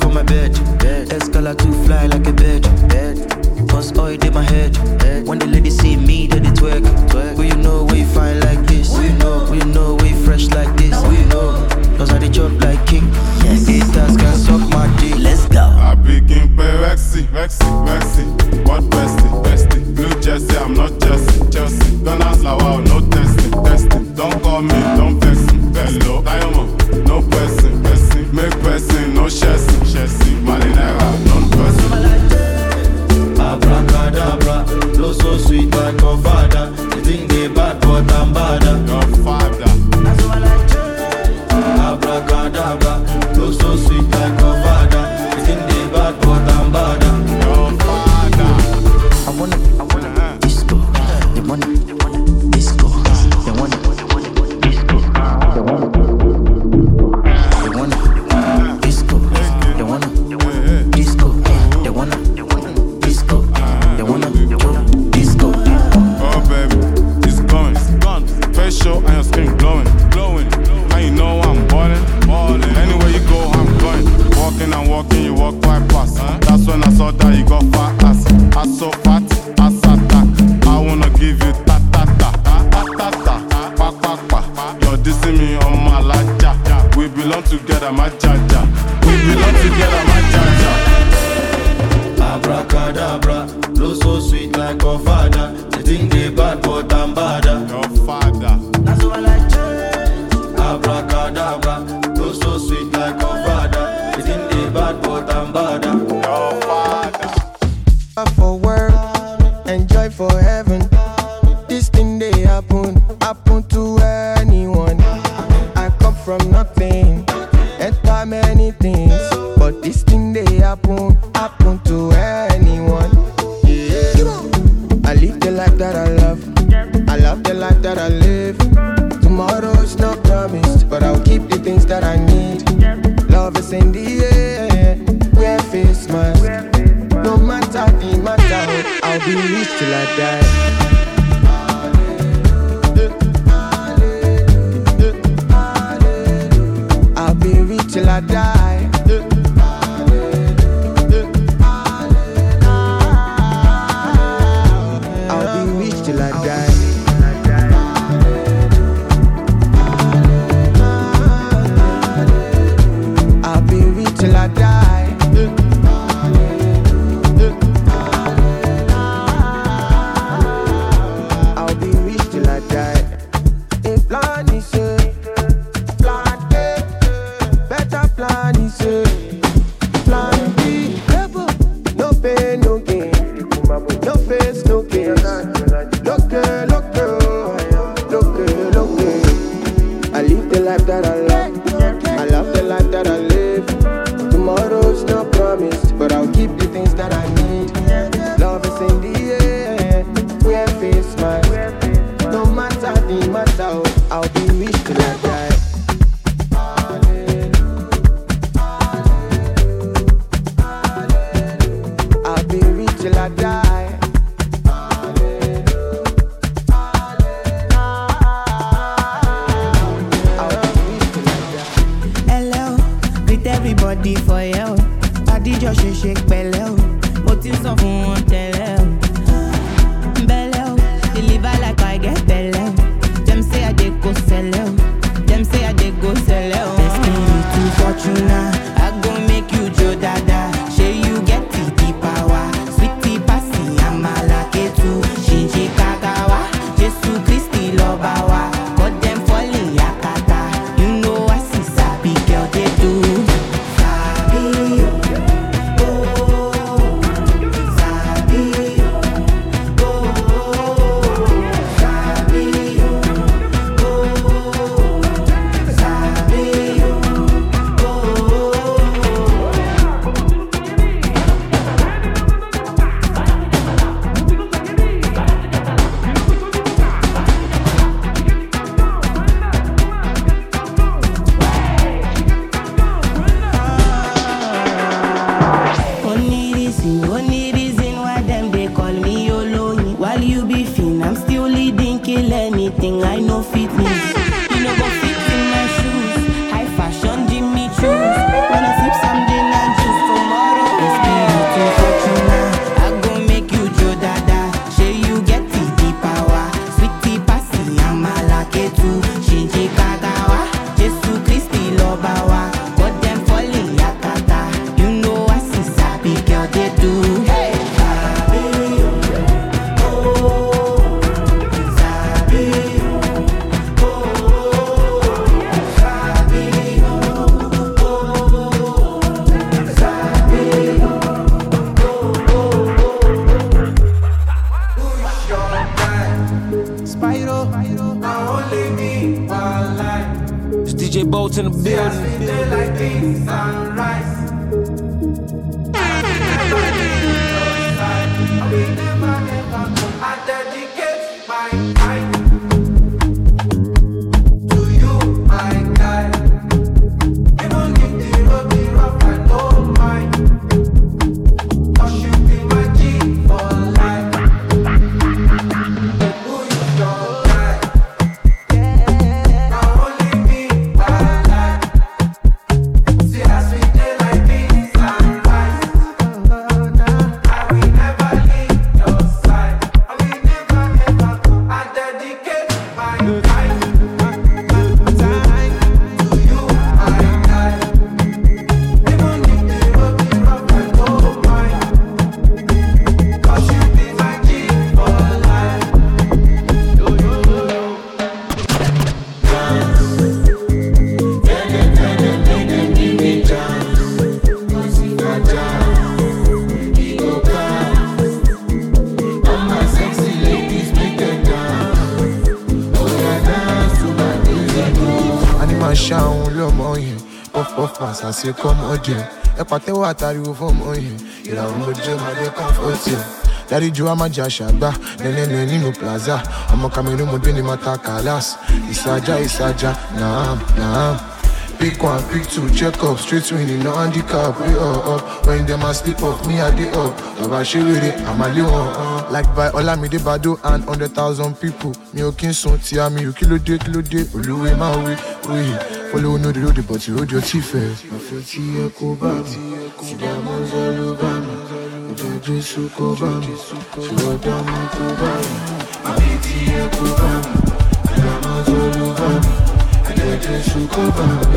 for my bed. Escala to fly like a bitch. Cause oil in my head. of building. say come again. Ẹ̀pàtẹ́ wà tariwo fọ́ọ̀mù oyin, ìràwọ̀ ojú ọmọdé kan fọ́ tiẹ̀. Dari ju amaja ṣàgbá, nẹ́nẹ́nẹ́ nínú plaza. Ọmọ Cameroon mo dé ni Mata Kalas. Ìsàjà ìsàjà, naam naam. Pick one, pick two, check up, straight winning, no handicap, we uh up. When them a sleep off, me I dey up. Baba Shiriri, I'm a little uh. Like by Olamide Baddo and 100,000 people. Mi ò kí n tí a mi ò kí dé kí dé, olúwe máa wí, wí. Follow no the road, but you hold your chief eh. My filthy Ekobama See diamonds all over me Ojojo Sukobama She wore diamond Kobama My filthy Ekobama Diamonds all over me Ojojo Sukobama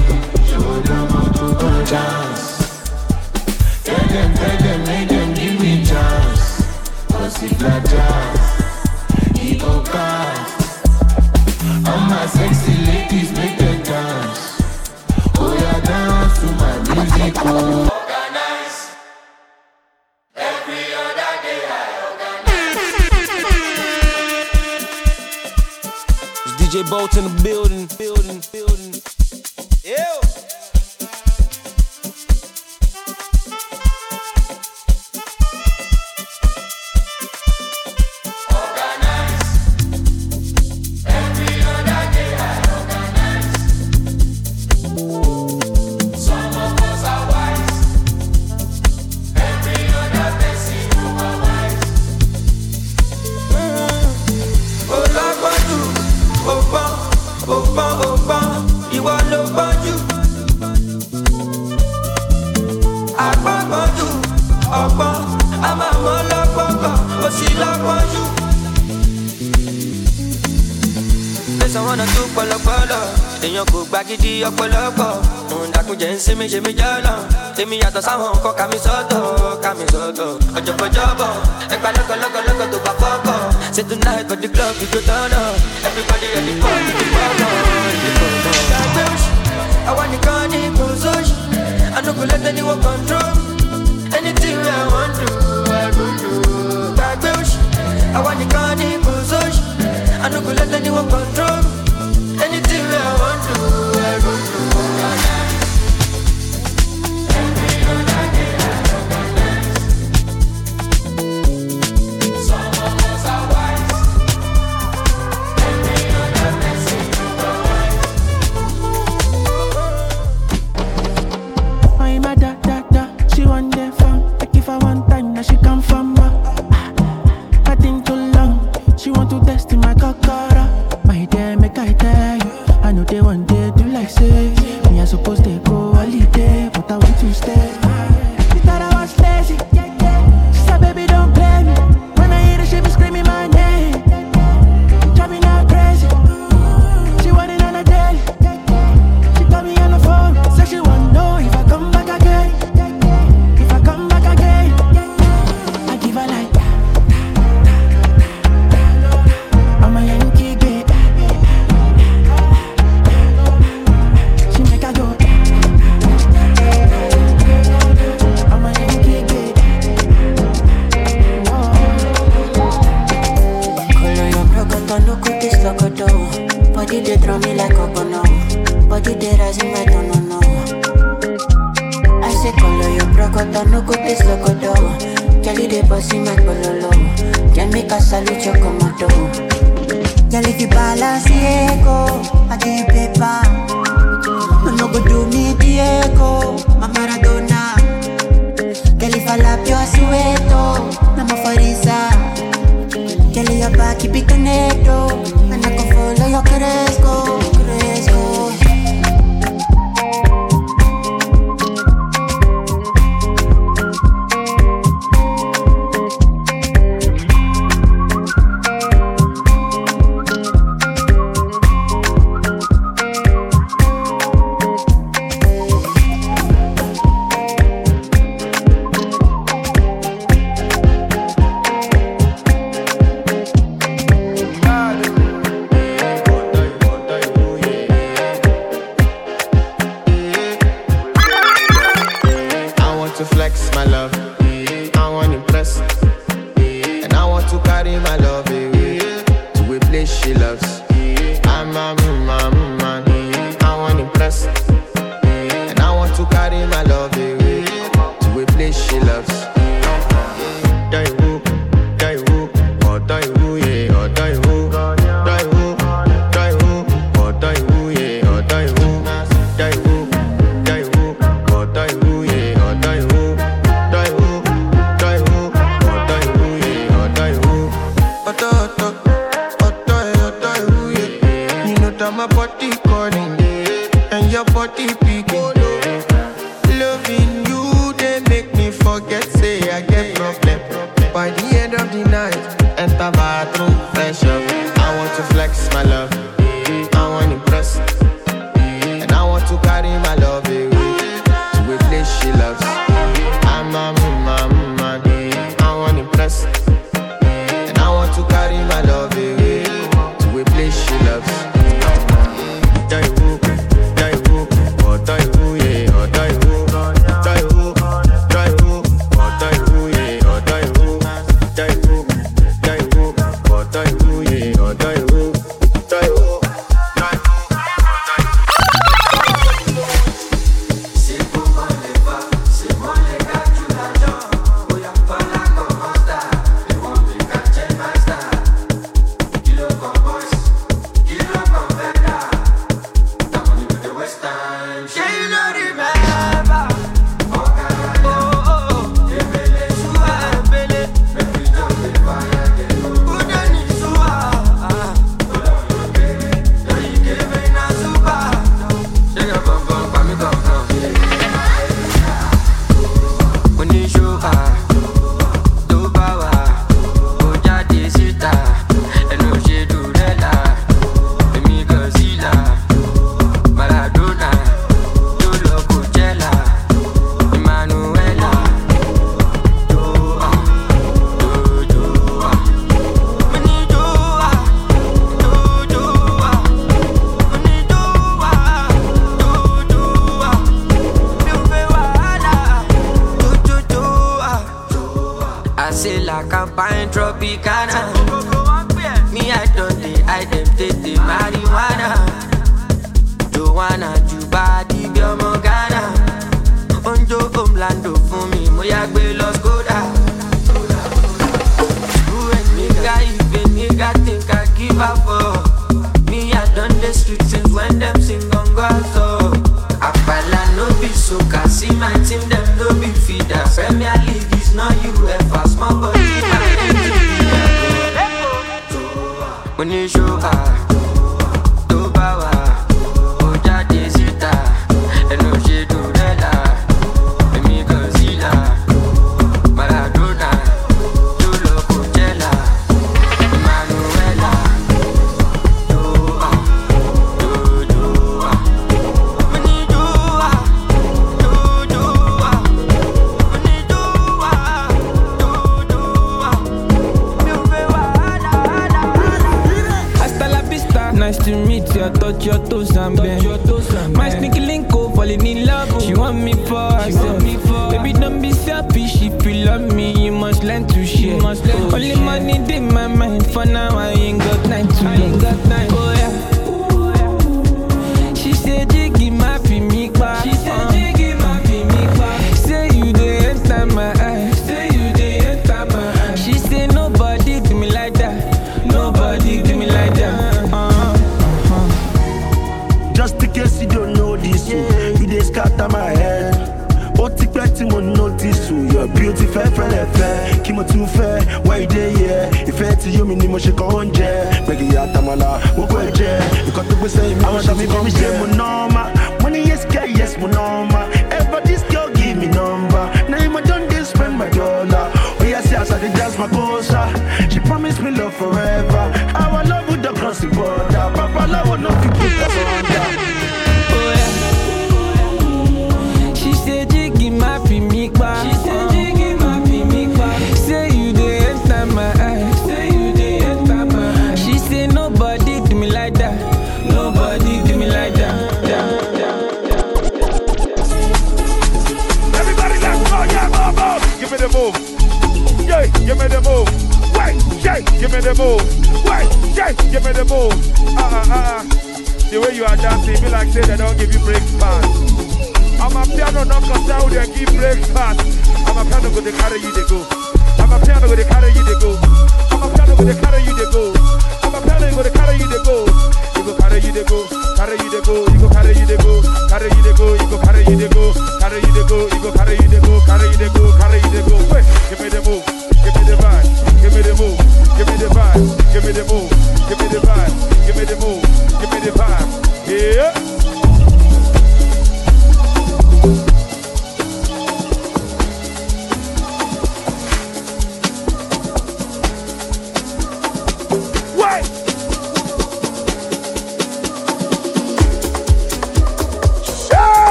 que eu tô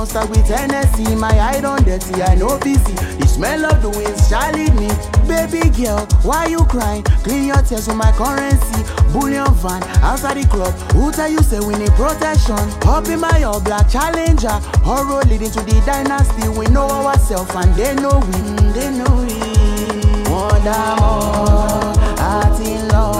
Monster with Hennessy. My eye don't dirty, I know busy. The smell of the wind's shall lead me. Baby girl, why you crying? Clean your tears with my currency. Bullion van, outside the club. Who tell you say we need protection? Up in my all black challenger. Horror leading to the dynasty. We know ourselves and they know we. Mm, they know we. Wonder more, heart in love.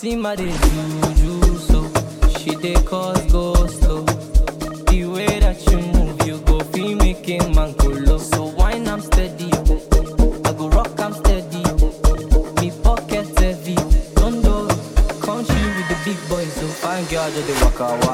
Fatima dey juju so she dey cause go slow. Oh. The way that you move, you go feel making man go low. Oh. So wine I'm steady, oh. I go rock I'm steady. Me pocket heavy, don't do country with the big boys. So fine girl just dey waka waka,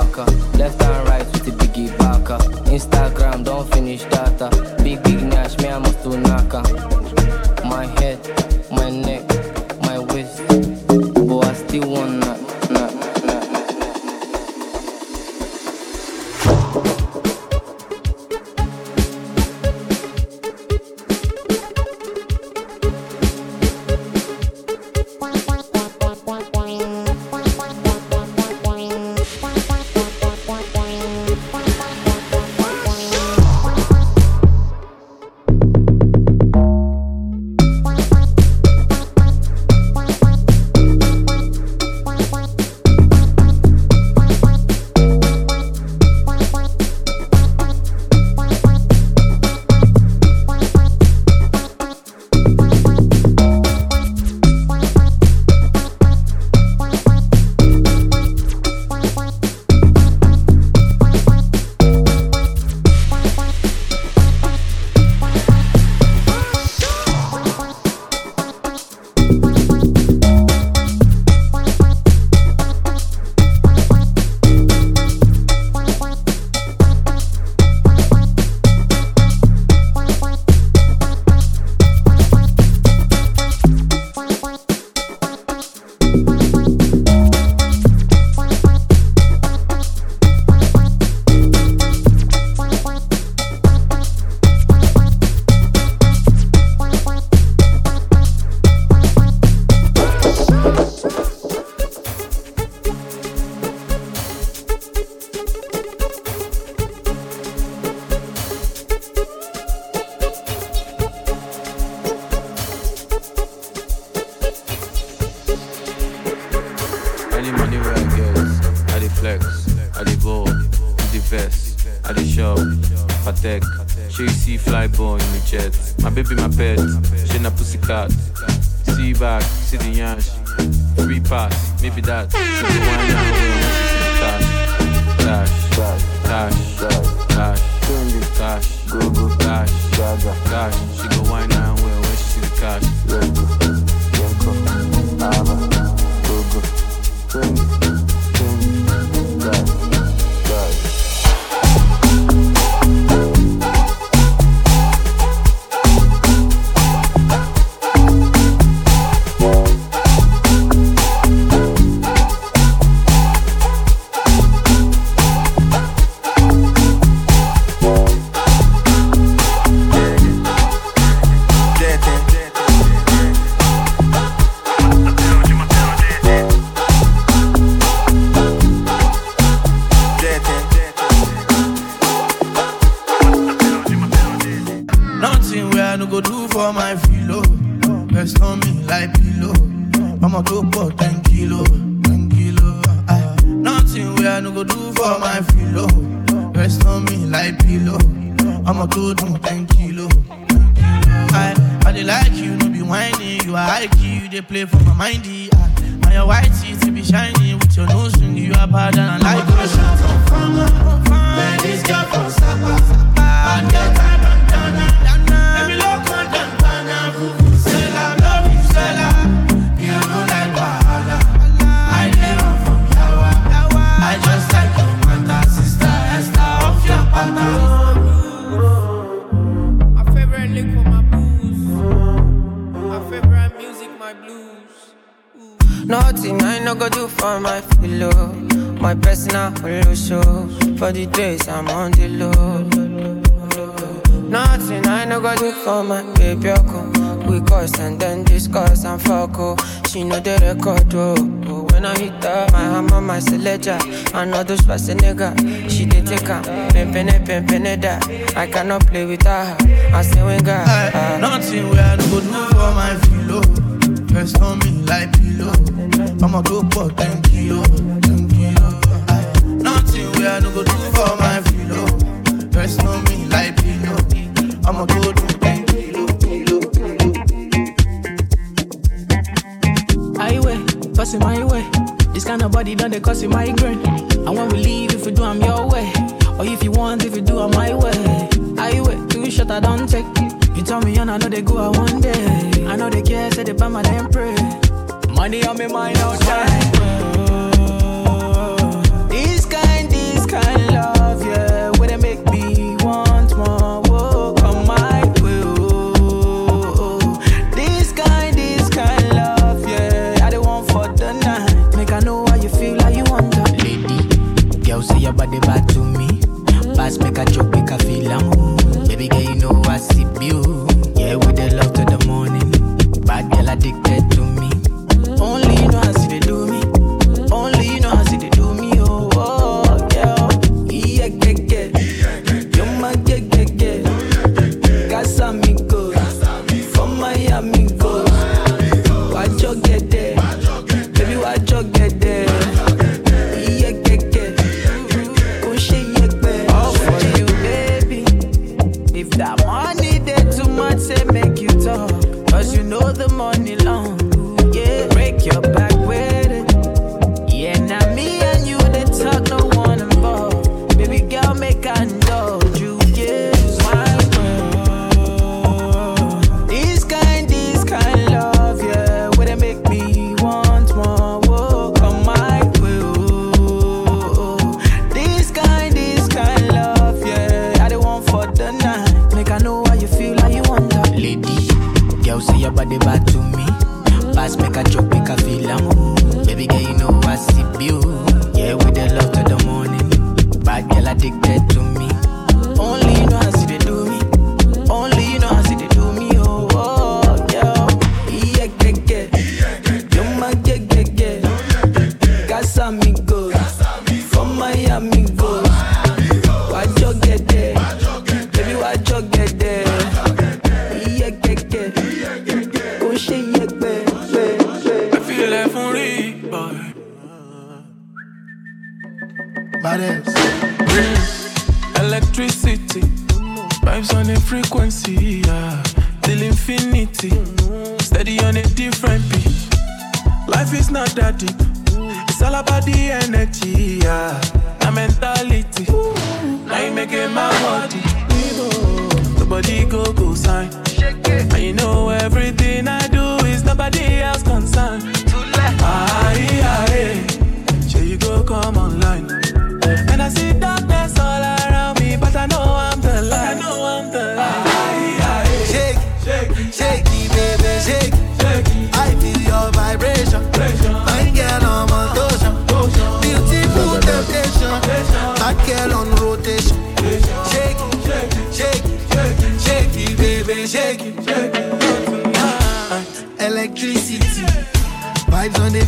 play for my mindy. And your white teeth be shiny with your nose ring. You are bad and I like you. Shut 49, no go do for my pillow. My personal show for the days I'm on the low. Nothing I no go do for my baby. Okay. We cuss and then discuss and fuck. Oh. She know the record. Oh. but When I hit her, my hammer, my selector. I know those pass a nigga. She did take her. Pimpin' pimpin' that. I cannot play with her. I say, we got. Nothing where I no go do for my pillow. Press on me like pillow. I'ma do for Thank you, thank you. I, nothing we are no go do for my filo. Rest on me like pillow. I'ma go do them kilo, kilo, kilo. Highway, passing my way. This kind of body done they cause it migraine. I want we leave if we do I'm your way, or if you want if you do I'm my way. Highway, too short I don't take. You tell me and I know they go out one day. I know they care, say they buy my damn pray. Money on me mind outside. This kind, this kind. all about the energy, yeah. My mentality. Now you make it my body. Nobody go go sign. And you know everything I do is nobody else concerned.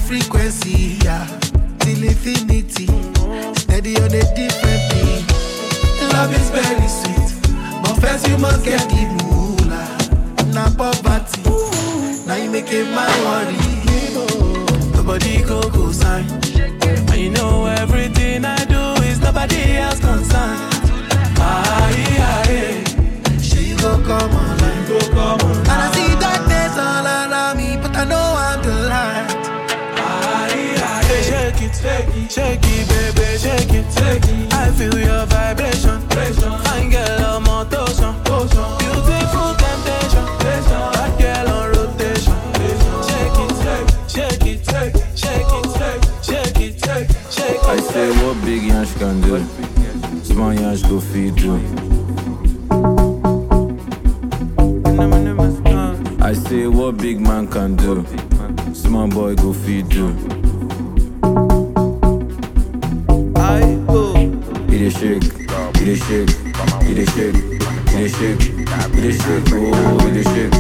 frequency, yeah, till infinity. Steady on a different beat. Love is very sweet, but first you must get the ruler. Now poverty, now you make it my worry. Nobody go go sign, and you know everything I do is nobody else concerned. I feel your vibration. Fine girl, I'm on. Beautiful temptation. Hot girl on rotation. It, check it, check it, check, it, it, check. it. I say what big can do. Small go feed you. I say what big man can do. Small boy go feed you. this shit, bro, with this shit.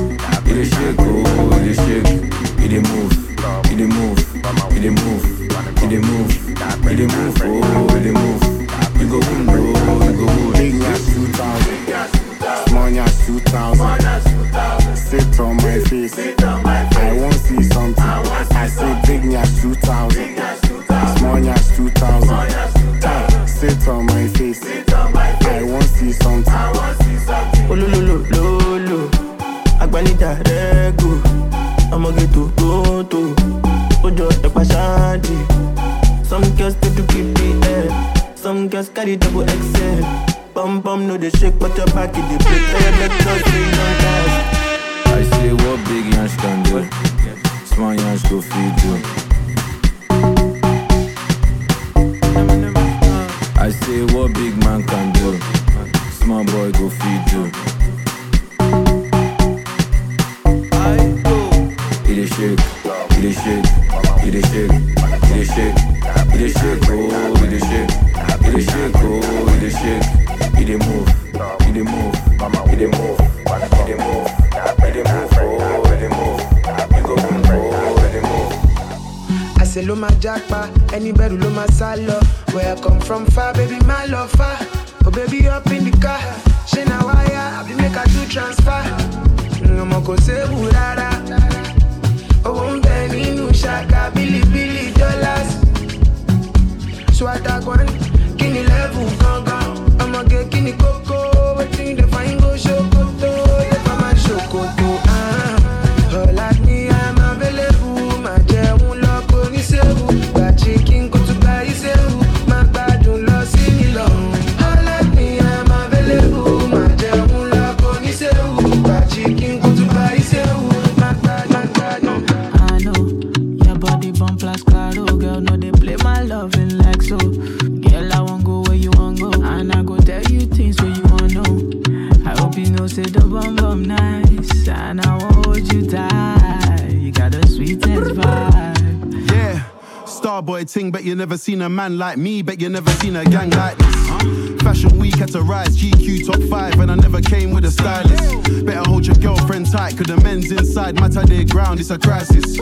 never seen a man like me, bet you never seen a gang like this. Fashion week had to rise, GQ top five, and I never came with a stylist. Better hold your girlfriend tight, cause the men's inside matter their ground, it's a crisis.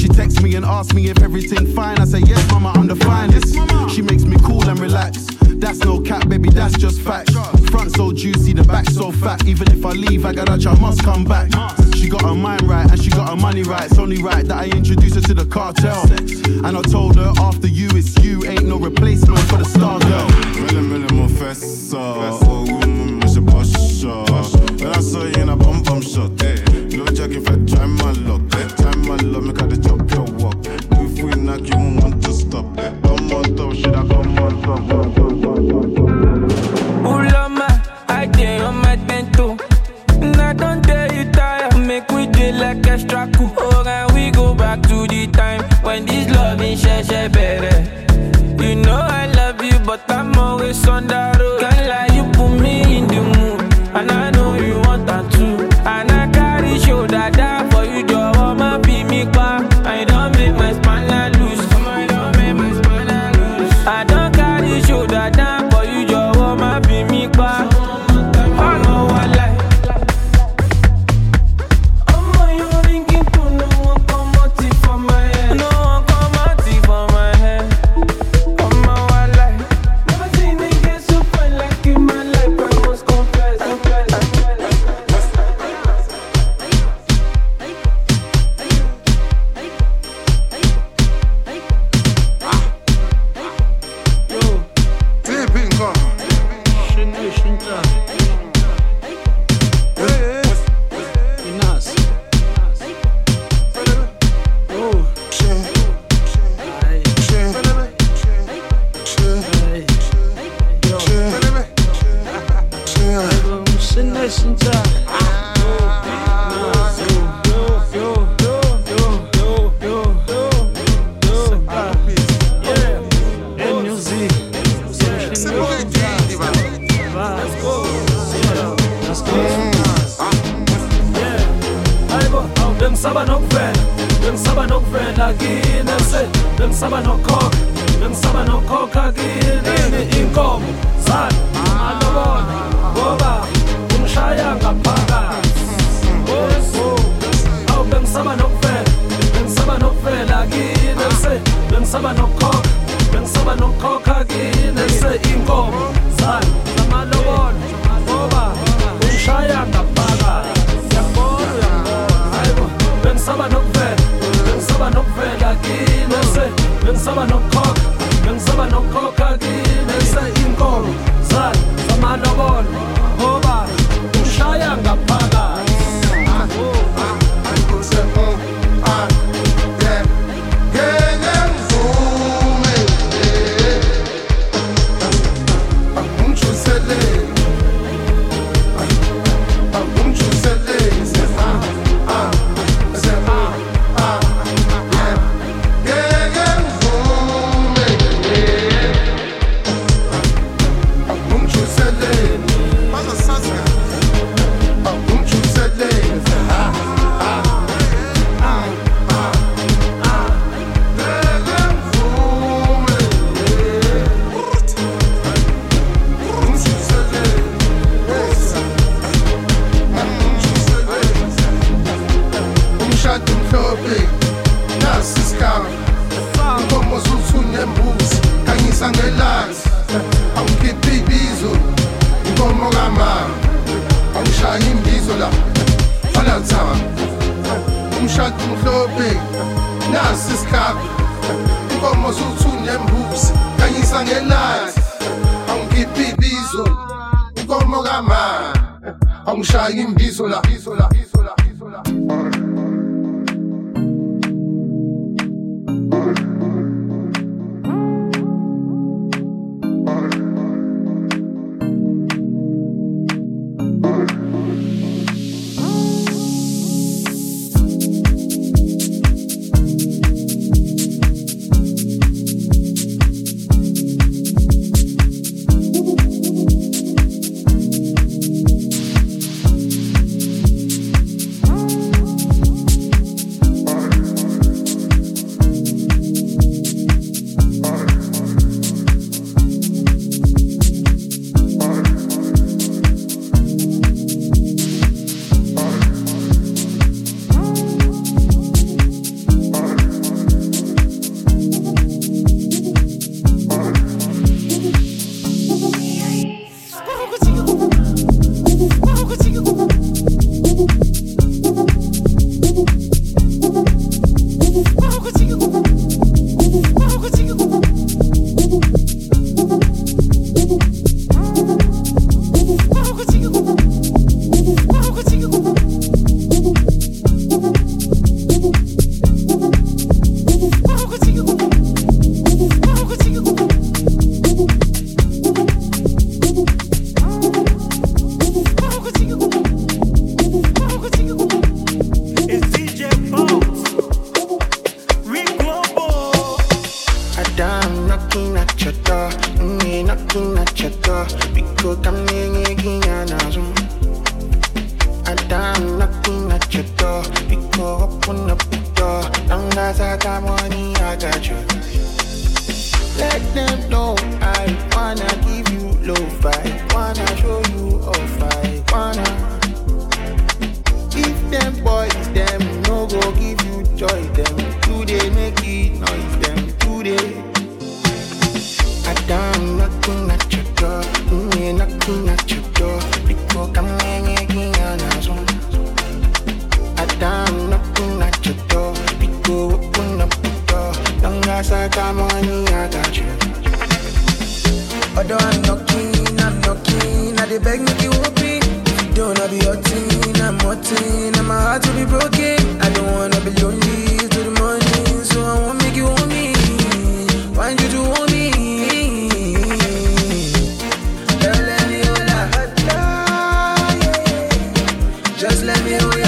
She texts me and asks me if everything fine, I say yes mama, I'm the finest. She makes me cool and relax, that's no cap, baby, that's just fact front so juicy, the back so fat. Even if I leave, I gotta try, must come back. She got her mind right and she got her money right. It's only right that I introduce her to the cartel. And I told her after you, it's you, ain't no replacement for the star girl. Willem, Willem, fessa. Och med a basha. Men alltså i ena bam bam shot. Låt jag inte fett time my lot. Eh? Time my lot, men kan det chop your walk. If we knock you won't want to stop. Eh? Come on top, Should I come on top. Struck cool. Oh, and we go back to the time when this love is share, share better. You know I love you, but I'm always on the road.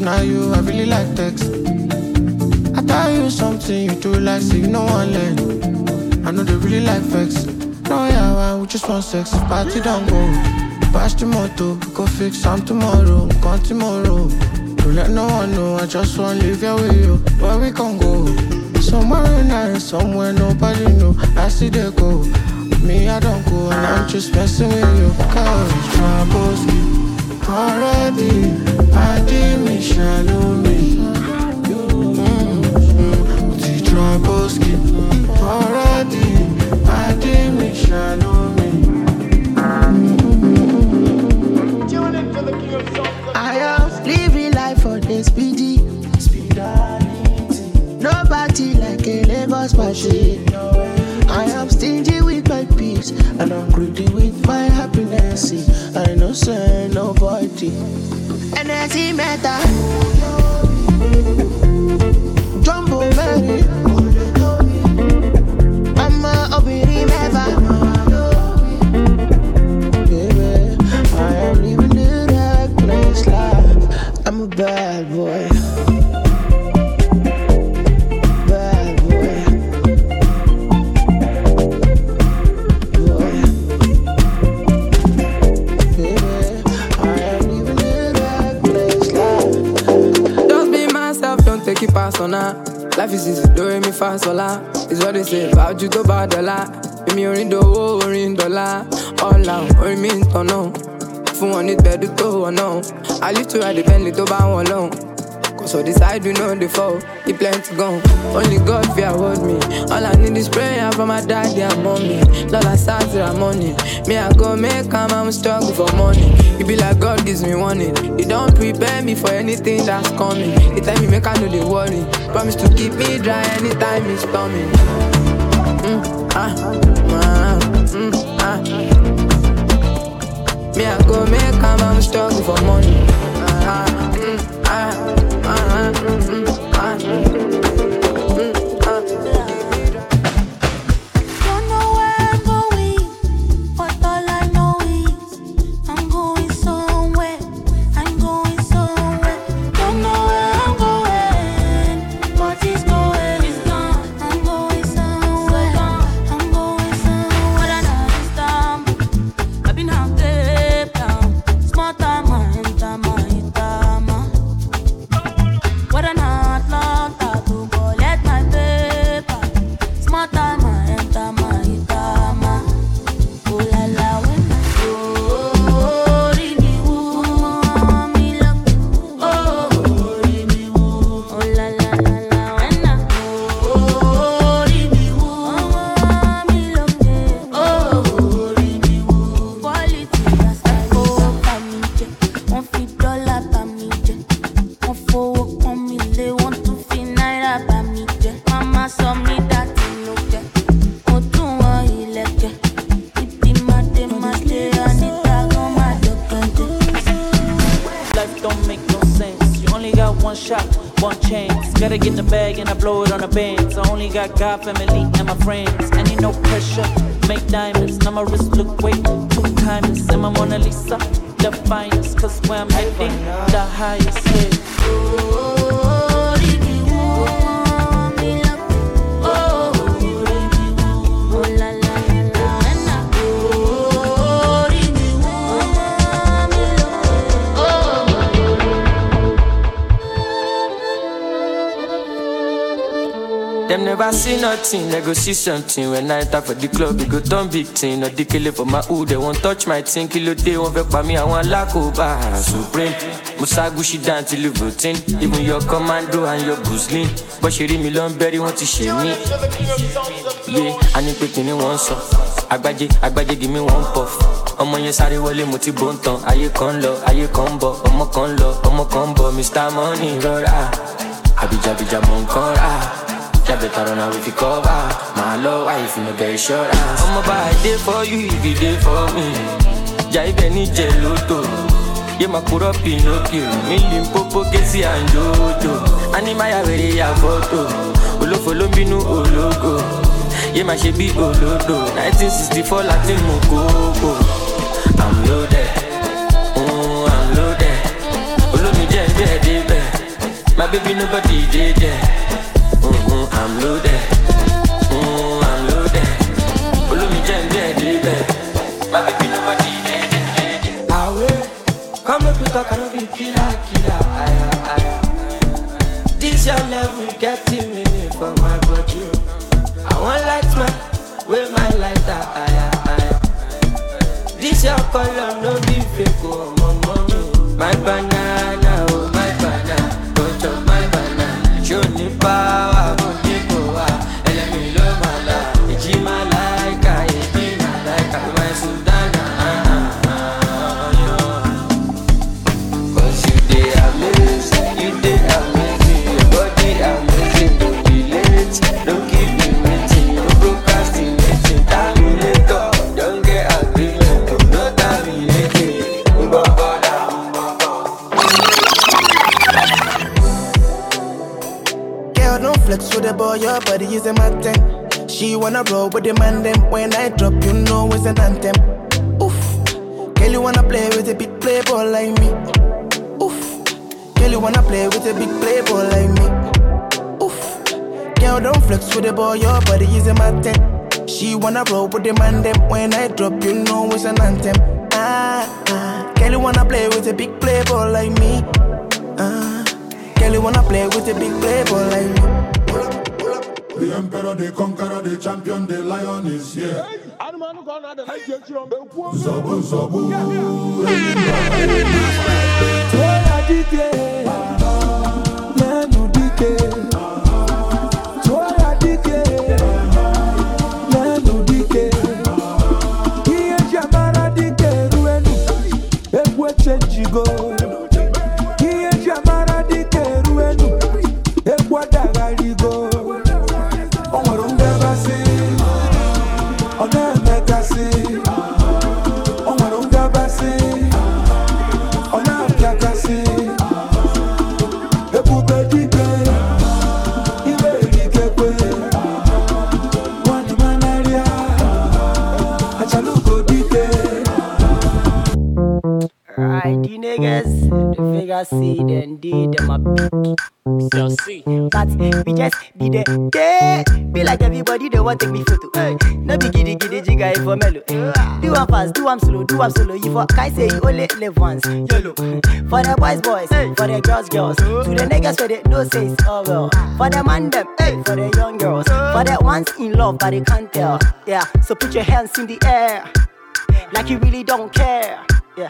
not you, I really like text. I tell you something, you do like, say you know one learn. I know they really like vex. No, yeah, well, we just want sex, if party don't go. Pass the moto, go fix some tomorrow, come tomorrow. Don't let no one know, I just want to live here with you. Where we can go? Somewhere nice, somewhere nobody know. I see they go. Me, I don't go, and I'm just messing with you. Cause troubles already. I did me, shallow me. Mm-hmm. The troubles already. I did me, shallow. I am living life for the speedy. Nobody like a Lagos machine. I am stingy with my peace and I'm greedy with my happiness. Know say nobody. Energy matter. Jumbo Mary. Easy, do re mi fa they say about you to bad dollar. Èmi orin dòwó orin dọ́là. Out, orin ń tọ̀nà. Fún wọn ní gbẹ̀dú tó wọ̀ náà. I live tó bá wọn lọ́hùn. The side we know the fall, he plenty gone. Only God fear hold me. All I need is prayer for my daddy and mommy. Lola Sazira money. Me I go make am, I'm struggle for money. It be like God gives me warning. He don't prepare me for anything that's coming. He tell me make I know the worry. Promise to keep me dry anytime it's storming. Mm, ah, ah, mm, ah. Me I go make am, I'm struggle for money. Ah, mm, ah, ah, God, family, nothing, they go see something. When I enter for the club, we go turn big thing. No dikele for my hood, they won't touch my thing. Kilo day, won't fake me, I want lakoba. Supreme, Musa Gushi down till you routine. Even your commando and your Guzlin. But she read me long berry, want to share me. Yeah, I need picking in one song. Agbaje, Agbaje, give me one puff. ọmọ yẹn sáré wọlé mo ti bó ń tan ayé kan lọ ayé kan bọ ọmọ kan lọ ọmọ kan bọ mr money rọra àbíjàbíjà mọ nǹkan rà jábẹ tọrọ náà wí fi kọ́ba máa lọ wáyé fi mẹgẹ ìṣọ́ra. ọmọ bá a dé for you if you dey for me. Jà ibẹ̀ ní jẹ lóto yé máa kúrọ́ pinocchio mílí pópó gẹ́sì àǹjọ́jọ́ ánímáyà wèrè yà fọ́tò. Olófo ló ń bínú ológo. Yé máa ṣe bí olódò. Nineteen sixty four láti mú kókó. I'm loaded. Mm, i'm loaded. Olómi jẹ́ ń bẹ́ẹ̀ débẹ̀ my baby nobody dey there mm, i'm loaded drop, you know it's an anthem. Ah, ah. Girl, you wanna play with a big playboy like me. Ah. Girl, you wanna play with a big playboy like me. The emperor, the conqueror, the champion, the lion is here. Zobu, zobu, Toya slow, solo. You for say you only live once. For the boys, boys, for the girls, girls. To the niggas where they no say it's all well. For the man them, hey, for the young girls. For the ones in love but they can't tell. Yeah, so put your hands in the air, like you really don't care. Yeah.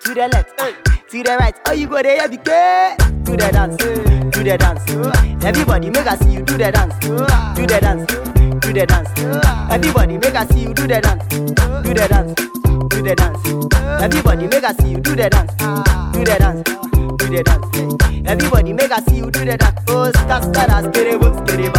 To the left, eh, to the right. Oh, you go there, you be good. Do the dance, do the dance. Everybody make us see you do the dance. Do the dance, do the dance. Everybody make us see you do the dance. Do the dance, the dance. Everybody make us see you do the dance. Do the dance, do the dance. Everybody make us see you do the dance. Oh, stop, stop, skerebo, skereba,